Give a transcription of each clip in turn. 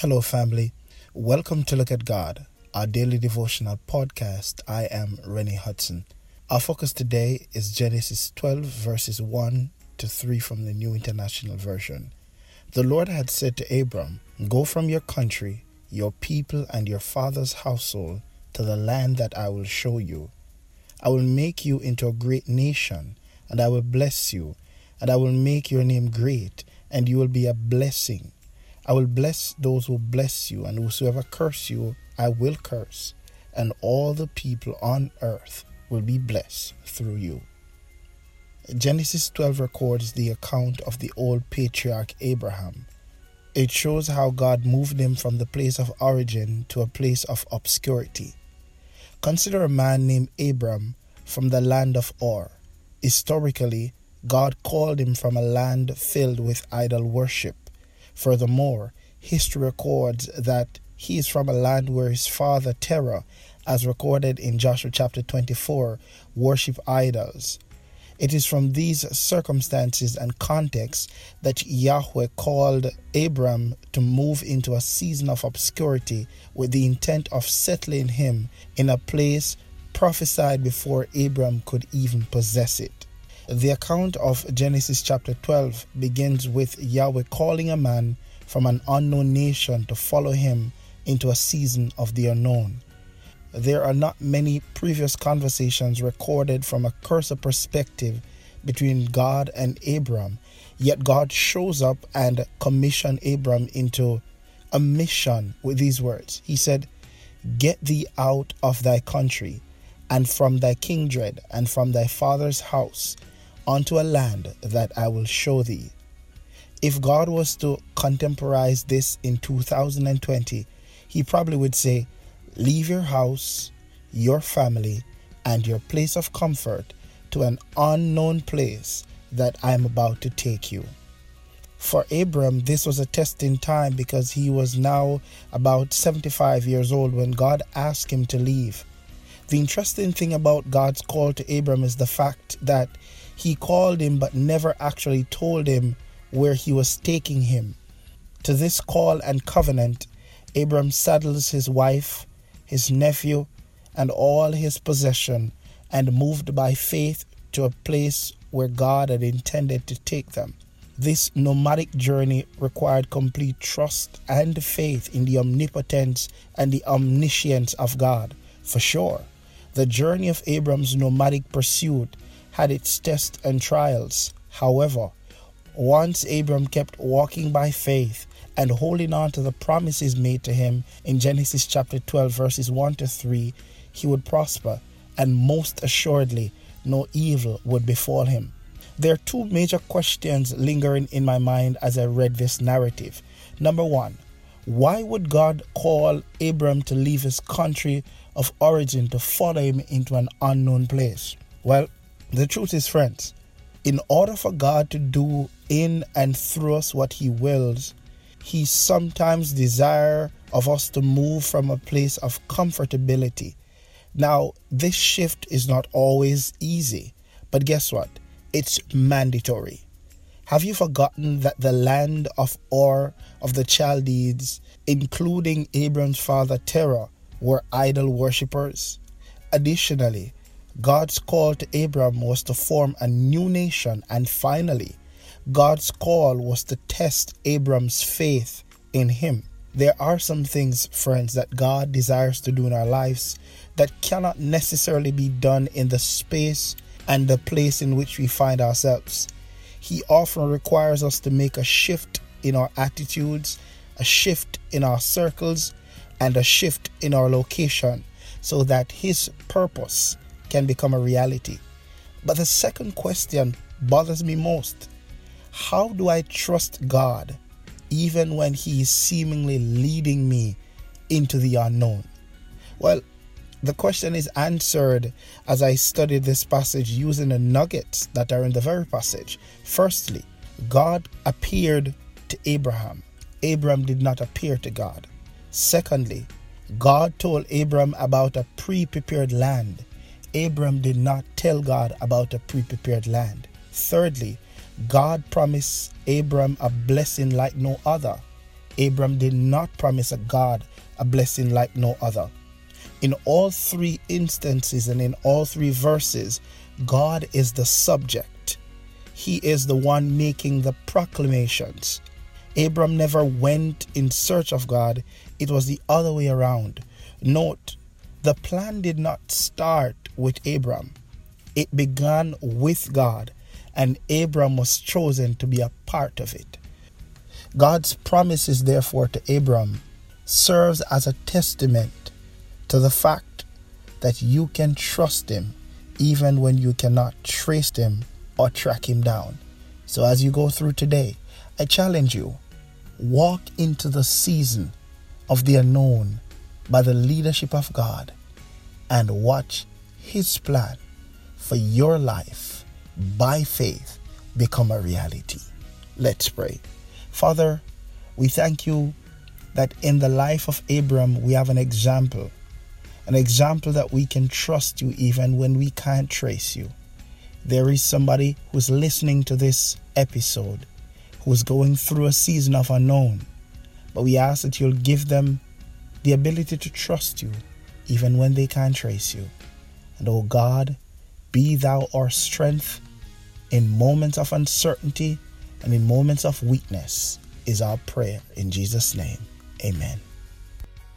Hello, family. Welcome to Look at God, our daily devotional podcast. I am Rennie Hudson. Our focus today is Genesis 12, verses 1 to 3 from the New International Version. The Lord had said to Abram, Go from your country, your people, and your father's household to the land that I will show you. I will make you into a great nation, and I will bless you, and I will make your name great, and you will be a blessing. I will bless those who bless you, and whosoever curse you, I will curse, and all the people on earth will be blessed through you. Genesis 12 records the account of the old patriarch Abraham. It shows how God moved him from the place of origin to a place of obscurity. Consider a man named Abram from the land of Ur. Historically, God called him from a land filled with idol worship. Furthermore, history records that he is from a land where his father Terah, as recorded in Joshua chapter 24, worship idols. It is from these circumstances and contexts that Yahweh called Abram to move into a season of obscurity with the intent of settling him in a place prophesied before Abram could even possess it. The account of Genesis chapter 12 begins with Yahweh calling a man from an unknown nation to follow him into a season of the unknown. There are not many previous conversations recorded from a cursor perspective between God and Abram, yet God shows up and commissioned Abram into a mission with these words. He said, Get thee out of thy country, and from thy kindred, and from thy father's house, unto a land that I will show thee. If God was to contemporize this in 2020, he probably would say, Leave your house, your family, and your place of comfort to an unknown place that I am about to take you. For Abram, this was a testing time because he was now about 75 years old when God asked him to leave. The interesting thing about God's call to Abram is the fact that he called him but never actually told him where he was taking him. To this call and covenant, Abram saddles his wife, his nephew, and all his possession and moved by faith to a place where God had intended to take them. This nomadic journey required complete trust and faith in the omnipotence and the omniscience of God, for sure. The journey of Abram's nomadic pursuit had its tests and trials. However, once Abram kept walking by faith and holding on to the promises made to him in Genesis chapter 12, verses 1 to 3, he would prosper, and most assuredly, no evil would befall him. There are two major questions lingering in my mind as I read this narrative. Number one, why would God call Abram to leave his country of origin to follow him into an unknown place? Well, the truth is, friends, in order for God to do in and through us what He wills, He sometimes desire of us to move from a place of comfortability. Now, this shift is not always easy, but guess what? It's mandatory. Have you forgotten that the land of Ur of the Chaldees, including Abram's father Terah, were idol worshippers? Additionally, God's call to Abram was to form a new nation, and finally, God's call was to test Abram's faith in Him. There are some things, friends, that God desires to do in our lives that cannot necessarily be done in the space and the place in which we find ourselves. He often requires us to make a shift in our attitudes, a shift in our circles, and a shift in our location so that His purpose can become a reality. But the second question bothers me most. How do I trust God even when He is seemingly leading me into the unknown? Well, the question is answered as I studied this passage using the nuggets that are in the very passage. Firstly, God appeared to Abraham. Abraham did not appear to God. Secondly, God told Abram about a pre prepared land Abram did not tell God about a pre prepared land. Thirdly, God promised Abram a blessing like no other. Abram did not promise a God a blessing like no other. In all three instances and in all three verses, God is the subject. He is the one making the proclamations. Abram never went in search of God, it was the other way around. Note, the plan did not start with Abram, it began with God, and Abram was chosen to be a part of it. God's promises, therefore, to Abram serves as a testament to the fact that you can trust him even when you cannot trace him or track him down. So as you go through today, I challenge you walk into the season of the unknown by the leadership of God and watch his plan for your life by faith become a reality. Let's pray. Father, we thank you that in the life of Abram we have an example, an example that we can trust you even when we can't trace you. There is somebody who's listening to this episode who's going through a season of unknown, but we ask that you'll give them the ability to trust you even when they can't trace you. And oh God, be thou our strength in moments of uncertainty and in moments of weakness is our prayer in Jesus' name. Amen.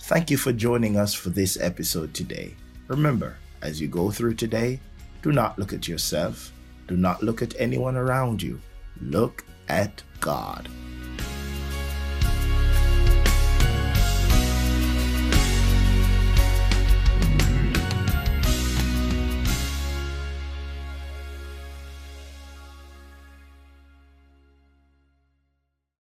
Thank you for joining us for this episode today. Remember, as you go through today, do not look at yourself, do not look at anyone around you. Look at God.